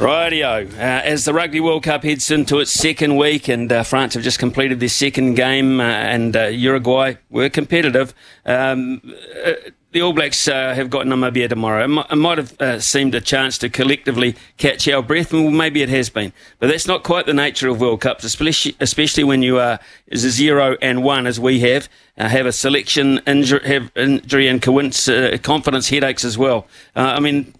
Rightio. Uh, as the Rugby World Cup heads into its second week, and uh, France have just completed their second game, uh, and uh, Uruguay were competitive. Um, uh, the All Blacks uh, have got Namibia tomorrow. It might, it might have uh, seemed a chance to collectively catch our breath, and well, maybe it has been. But that's not quite the nature of World Cups, especially, especially when you are zero and one as we have, uh, have a selection injury, have injury and uh, confidence headaches as well. Uh, I mean,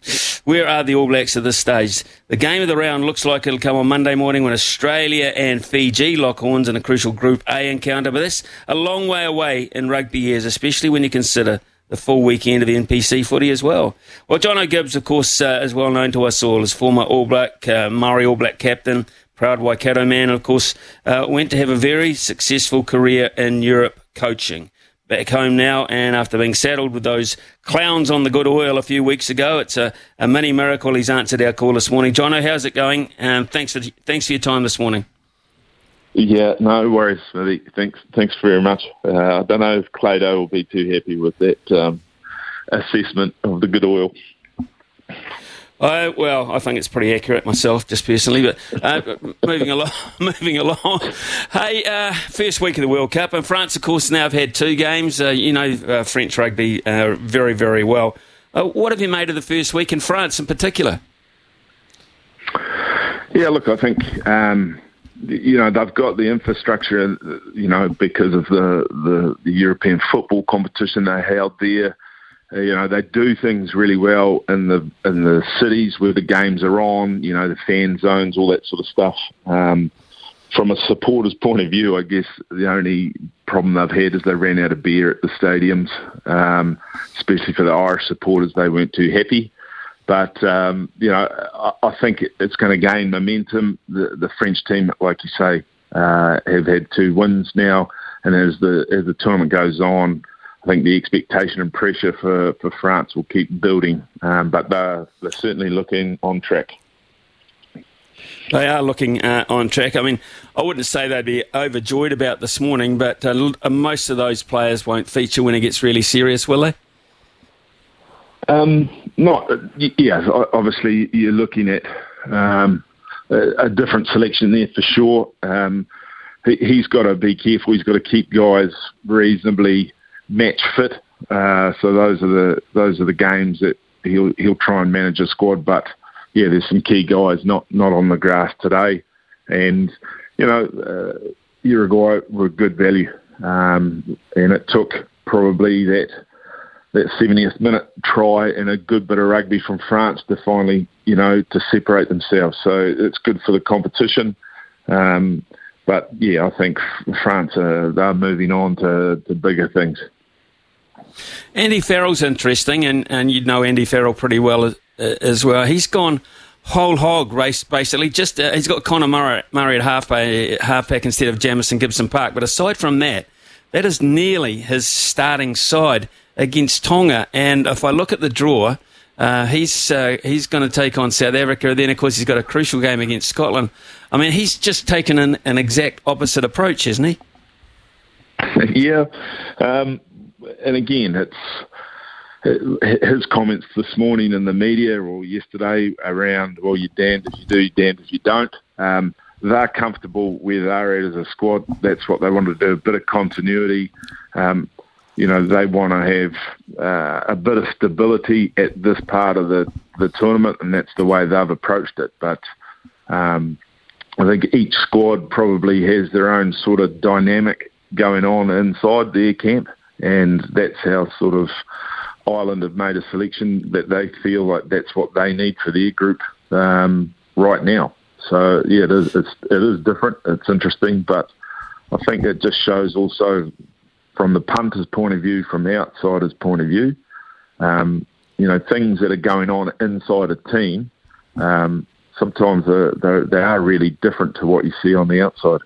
where are the All Blacks at this stage? The game of the round looks like it'll come on Monday morning when Australia and Fiji lock horns in a crucial Group A encounter, but that's a long way away in rugby years, especially when you consider the full weekend of NPC footy as well. Well, John Gibbes, of course, uh, is well known to us all as former All Black, uh, Maori All Black captain, proud Waikato man, of course, uh, went to have a very successful career in Europe coaching. Back home now, and after being saddled with those clowns on the good oil a few weeks ago, it's a, a mini miracle he's answered our call this morning. Jono, how's it going? Um, thanks thanks for your time this morning. Yeah, no worries, Smithy. Thanks, thanks very much. Uh, I don't know if Clado will be too happy with that um, assessment of the good oil. Uh, well, I think it's pretty accurate myself, just personally. But uh, moving along, moving along. Hey, uh, first week of the World Cup, and France, of course, now have had two games. Uh, you know uh, French rugby uh, very, very well. what have you made of the first week in France, in particular? Yeah, look, I think um, you know they've got the infrastructure, you know, because of the, the, the European football competition they held there. Uh, you know they do things really well in the in the cities where the games are on. You know the fan zones, all that sort of stuff. Um, from a supporter's point of view, I guess the only problem they've had is they ran out of beer at the stadiums, um, especially for the Irish supporters. They weren't too happy. But um, you know, I, I think it's going to gain momentum. The, the French team, like you say, uh, have had two wins now, and as the as the tournament goes on, I think the expectation and pressure for, for France will keep building. Um, but they're, they're certainly looking on track. They are looking uh, on track. I mean, I wouldn't say they'd be overjoyed about this morning, but uh, most of those players won't feature when it gets really serious, will they? Um, not, yeah, obviously you're looking at um, a, different selection there for sure. Um, he, has got to be careful. He's got to keep guys reasonably match fit. Uh, so those are the those are the games that he'll he'll try and manage a squad. But yeah, there's some key guys not not on the grass today, and you know uh, Uruguay were good value, um, and it took probably that that 70th minute try and a good bit of rugby from France to finally, you know, to separate themselves. So it's good for the competition. Um, but yeah, I think France are they're moving on to, to bigger things. Andy Farrell's interesting, and, and you'd know Andy Farrell pretty well as, as well. He's gone whole hog race basically. Just uh, he's got Conor Murray, Murray at halfback, halfback instead of Jamison Gibson Park. But aside from that, that is nearly his starting side against Tonga. And if I look at the draw, uh, he's uh, he's going to take on South Africa. Then, of course, he's got a crucial game against Scotland. I mean, he's just taken an, an exact opposite approach, isn't he? yeah, um, and again, it's his comments this morning in the media or yesterday around, well, you're damned if you do, damned if you don't. Um, they're comfortable where they're at as a squad. That's what they want to do, a bit of continuity. Um, you know, they want to have uh, a bit of stability at this part of the, the tournament, and that's the way they've approached it. But um, I think each squad probably has their own sort of dynamic going on inside their camp, and that's how sort of Ireland have made a selection that they feel like that's what they need for their group um, right now. So yeah, it is, it's, it is different. It's interesting, but I think it just shows also from the punter's point of view, from the outsider's point of view, um, you know, things that are going on inside a team, um, sometimes they're, they're, they are really different to what you see on the outside.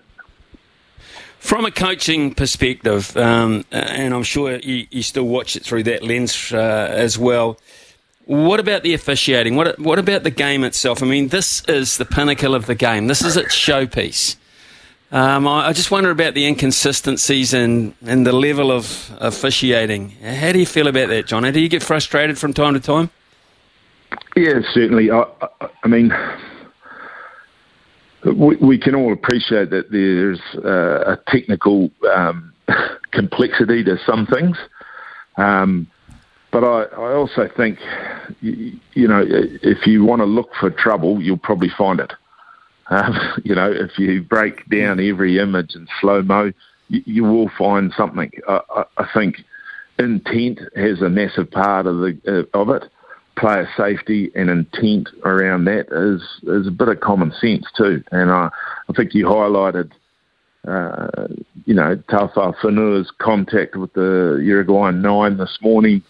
From a coaching perspective, um, and I'm sure you, you, still watch it through that lens uh, as well. What about the officiating? What what about the game itself? I mean, this is the pinnacle of the game. This is its showpiece. Um, I, I, just wonder about the inconsistencies and, and the level of officiating. How do you feel about that, John? Do you get frustrated from time to time? Yeah, certainly. I, I, I mean, we, we, can all appreciate that there's uh, a technical um, complexity to some things. Um, but I, I also think, you, you, know, if you want to look for trouble, you'll probably find it. Um, you know, if you break down every image in slow mo, you, you will find something. I, I, I, think intent has a massive part of the uh, of it. Player safety and intent around that is is a bit of common sense too. And I, I think you highlighted uh, you know, Taofifénua's contact with the Uruguayan nine this morning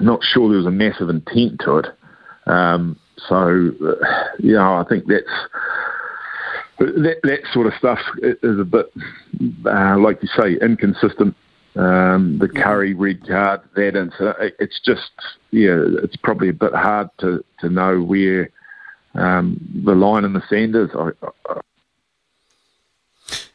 not sure there was a massive intent to it. Um, so, uh, you know, I think that's that that sort of stuff is a bit, uh, like you say, inconsistent. Um, the Curry red card, that incident, it's just, yeah, it's probably a bit hard to, to know where um, the line in the sand is. I, I,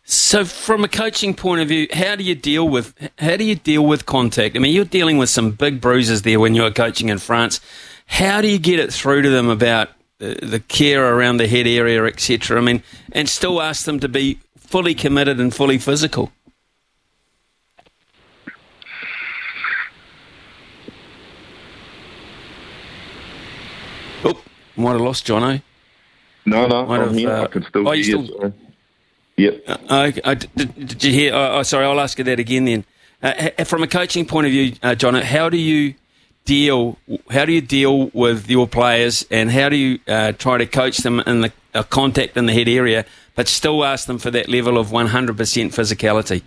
so, from a coaching point of view, how do you deal with how do you deal with contact? I mean, you're dealing with some big bruises there when you were coaching in France. How do you get it through to them about the, the care around the head area, etc.? I mean, and still ask them to be fully committed and fully physical. Oh, might have lost Jono. No, no, might I'm have, here. Uh, I can still oh, hear you. Yep. Uh, did, did, you hear? Oh, sorry, I'll ask you that again then. Uh, from a coaching point of view, uh, John, how do you deal? How do you deal with your players, and how do you uh, try to coach them in the uh, contact in the head area, but still ask them for that level of 100% physicality?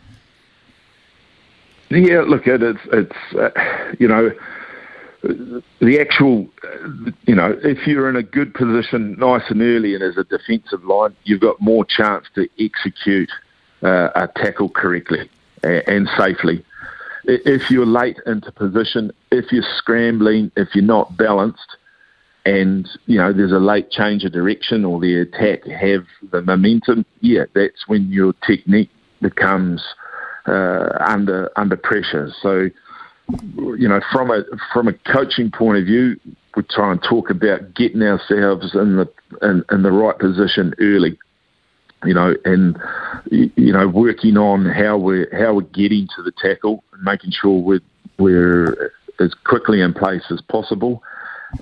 Yeah, look, it's it's uh, you know the actual, you know, if you're in a good position nice and early and as a defensive line, you've got more chance to execute uh, a tackle correctly and safely. If you're late into position, if you're scrambling, if you're not balanced, and you know there's a late change of direction or the attack have the momentum, yeah, that's when your technique becomes uh, under under pressure. So you know, from a from a coaching point of view, we try and talk about getting ourselves in the in, in the right position early. You know, and you know, working on how we're how we're getting to the tackle, and making sure we're we're as quickly in place as possible,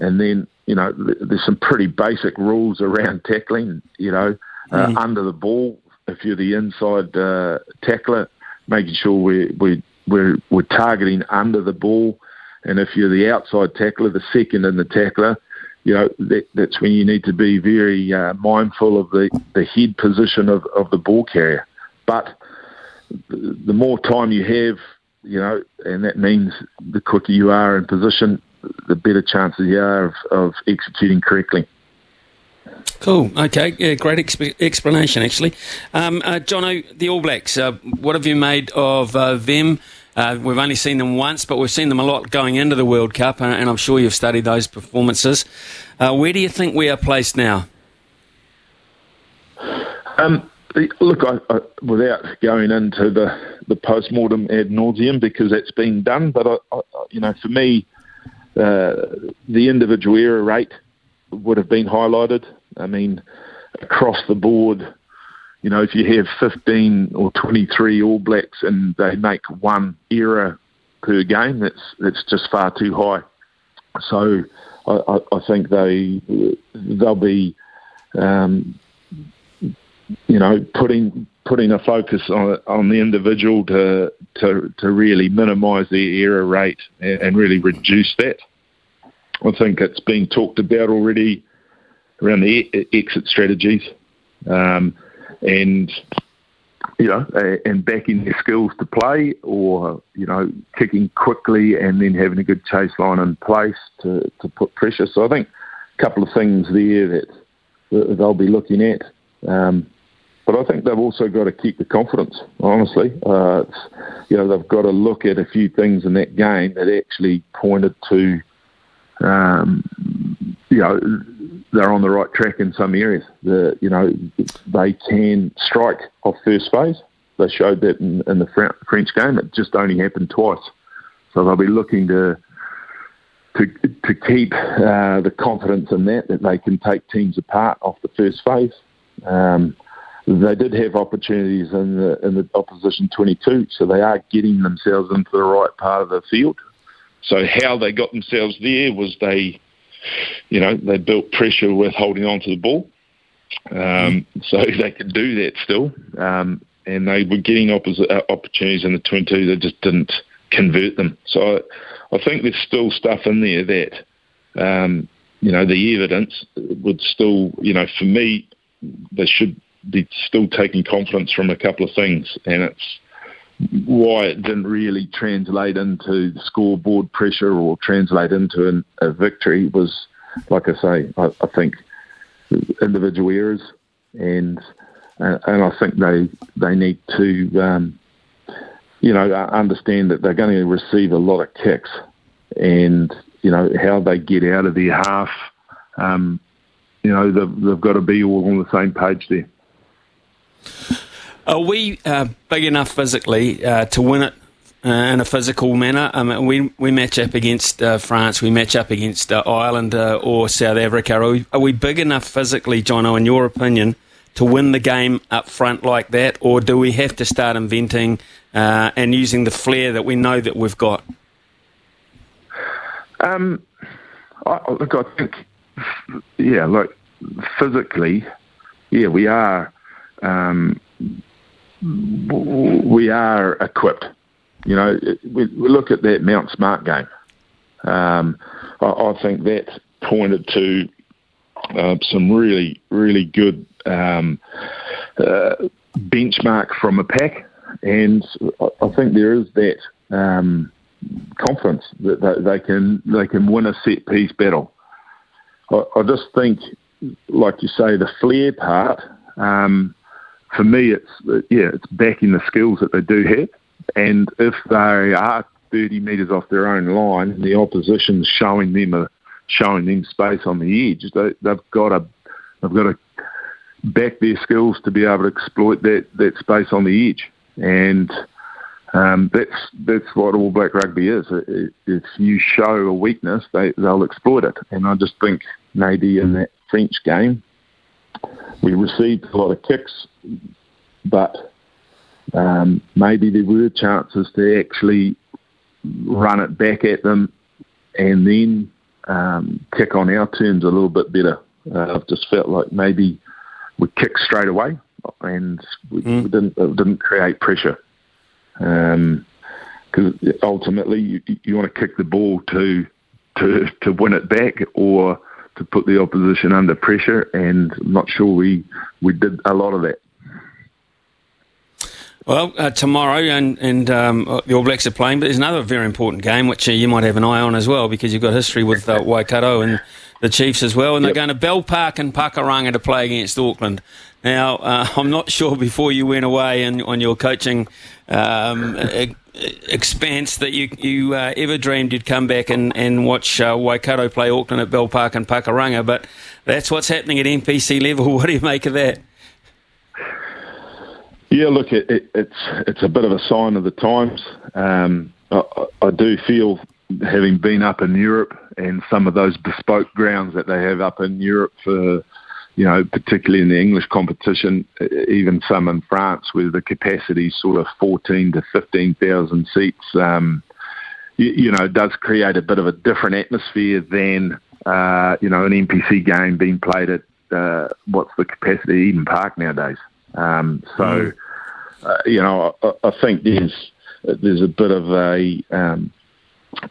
and then you know, there's some pretty basic rules around tackling. You know, uh, mm. under the ball, if you're the inside uh, tackler, making sure we we we're we're targeting under the ball, and if you're the outside tackler, the second in the tackler, you know that, that's when you need to be very uh, mindful of the, the head position of, of the ball carrier. But the more time you have, you know, and that means the quicker you are in position, the better chances you are of, of executing correctly. Cool. Okay. Yeah, great exp- explanation, actually. Um, uh, Jono, the All Blacks, uh, what have you made of uh, them? Uh, we've only seen them once, but we've seen them a lot going into the World Cup, and, and I'm sure you've studied those performances. Uh, where do you think we are placed now? Um, look, I, I, without going into the, the post mortem ad nauseum, because that's been done, but I, you know, for me, uh, the individual error rate would have been highlighted. I mean, across the board, you know, if you have 15 or 23 All Blacks and they make one error per game, that's that's just far too high. So I, I think they they'll be, um, you know, putting putting a focus on on the individual to to to really minimise their error rate and, really reduce that. I think it's been talked about already around the exit strategies. Um, and you know, and backing their skills to play, or you know, kicking quickly and then having a good chase line in place to, to put pressure. So I think a couple of things there that, they'll be looking at. Um, but I think they've also got to keep the confidence. Honestly, uh, you know, they've got to look at a few things in that game that actually pointed to, um, you know they're on the right track in some areas. The, you know, they can strike off first phase. They showed that in, in the French game. It just only happened twice. So they'll be looking to to to keep uh, the confidence in that that they can take teams apart off the first phase. Um, they did have opportunities in the in the opposition 22, so they are getting themselves into the right part of the field. So how they got themselves there was they, you know, they built pressure with holding on to the ball. Um, so they could do that still, um, and they were getting uh, opportunities in the 22. They just didn't convert them. So I, I think there's still stuff in there that, um, you know, the evidence would still, you know, for me, they should be still taking confidence from a couple of things, and it's why it didn't really translate into scoreboard pressure or translate into an, a victory was, like I say, I, I think individual errors, and uh, and I think they they need to, um, you know, understand that they're going to receive a lot of kicks, and you know how they get out of their half. Um, you know, they've, they've got to be all on the same page there. Are we uh, big enough physically uh, to win it uh, in a physical manner? I mean, we we match up against uh, France, we match up against uh, Ireland uh, or South Africa. Are we, are we big enough physically, Jono, in your opinion, to win the game up front like that, or do we have to start inventing and using the flair that we know that we've got? Um, I, look, I think, yeah, look, physically, yeah, we are um, we are equipped. You know, we, we look at that Mount Smart game. Um, I, I, think that pointed to uh, some really, really good um, uh, benchmark from a pack, and I, I think there is that um, confidence that they, they, can they can win a set piece battle. I, I, just think, like you say, the flair part. Um, for me, it's yeah, it's backing the skills that they do have, and if they are 30 metres off their own line, and the opposition's showing them a showing them space on the edge, they, they've got to they've got to back their skills to be able to exploit that that space on the edge, and um, that's that's what All Black rugby is. If you show a weakness, they they'll exploit it, and I just think maybe in that French game we received a lot of kicks, but um, maybe there were chances to actually run it back at them and then um, kick on our terms a little bit better. Uh, I've just felt like maybe we kicked straight away and we, mm. we didn't didn't create pressure. Because um, ultimately, you, you want to kick the ball to to to win it back, or to put the opposition under pressure, and I'm not sure we we did a lot of that. Well, uh, tomorrow and and um, uh, the All Blacks are playing, but there's another very important game which uh, you might have an eye on as well because you've got history with uh, Waikato and the Chiefs as well, and yep. they're going to Bell Park and Pakuranga to play against Auckland. Now, uh, I'm not sure before you went away and on your coaching um, expanse that you you uh, ever dreamed you'd come back and, and watch uh, Waikato play Auckland at Bell Park and Pakuranga, but that's what's happening at NPC level. What do you make of that? Yeah, look, it, it, it's it's a bit of a sign of the times. Um, I, I do feel, having been up in Europe and some of those bespoke grounds that they have up in Europe for you know, particularly in the English competition, even some in France, where the capacity sort of 14 to 15,000 seats, um, you, you, know, does create a bit of a different atmosphere than, uh, you know, an NPC game being played at, uh, what's the capacity Eden Park nowadays. Um, so, mm. uh, you know, I, I, think there's, there's a bit of a, um,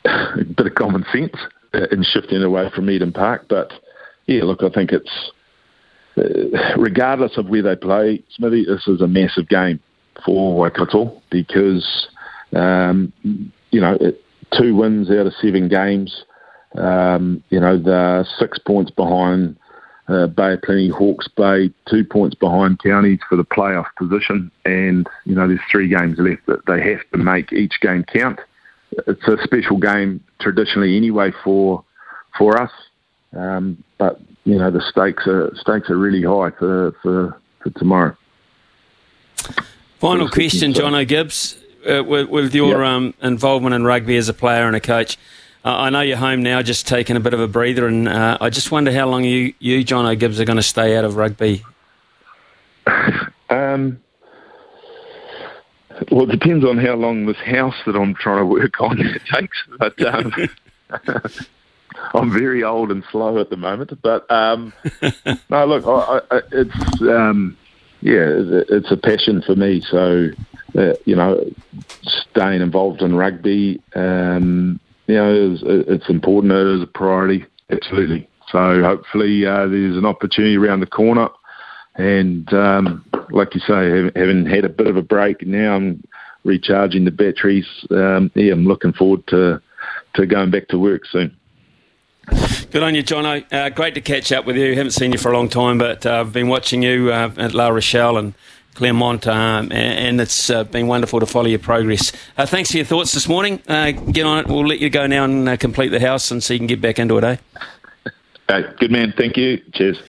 a bit of common sense in shifting away from Eden Park, but yeah, look, I think it's, regardless of where they play, Smithy, this is a massive game for Waikato because, um, you know, it, two wins out of seven games. Um, you know, they're six points behind uh, Bay of Plenty, Hawke's Bay, two points behind Counties for the playoff position. And, you know, there's three games left that they have to make each game count. It's a special game traditionally anyway for for us. Um, but you know the stakes are stakes are really high for for, for tomorrow. Final question, Jono Gibbes, uh, with, with, your yep. um, involvement in rugby as a player and a coach. Uh, I know you're home now, just taking a bit of a breather, and uh, I just wonder how long you, you Jono Gibbes, are going to stay out of rugby. Um, well, it depends on how long this house that I'm trying to work on takes. But um, I'm very old and slow at the moment. But um, no, look, I, I, it's um, yeah, it's a passion for me. So uh, you know, staying involved in rugby, um, you know, it's, it's important. It is a priority, absolutely. So hopefully uh, there's an opportunity around the corner. And um, like you say, having had a bit of a break, now I'm recharging the batteries. Um, yeah, I'm looking forward to to going back to work soon. Good on you, Jono. Uh, great to catch up with you. Haven't seen you for a long time, but uh, I've been watching you uh, at La Rochelle and Clermont, um, and it's uh, been wonderful to follow your progress. Uh, thanks for your thoughts this morning. Uh, get on it. We'll let you go now and complete the house, and so you can get back into it, eh? good man. Thank you. Cheers.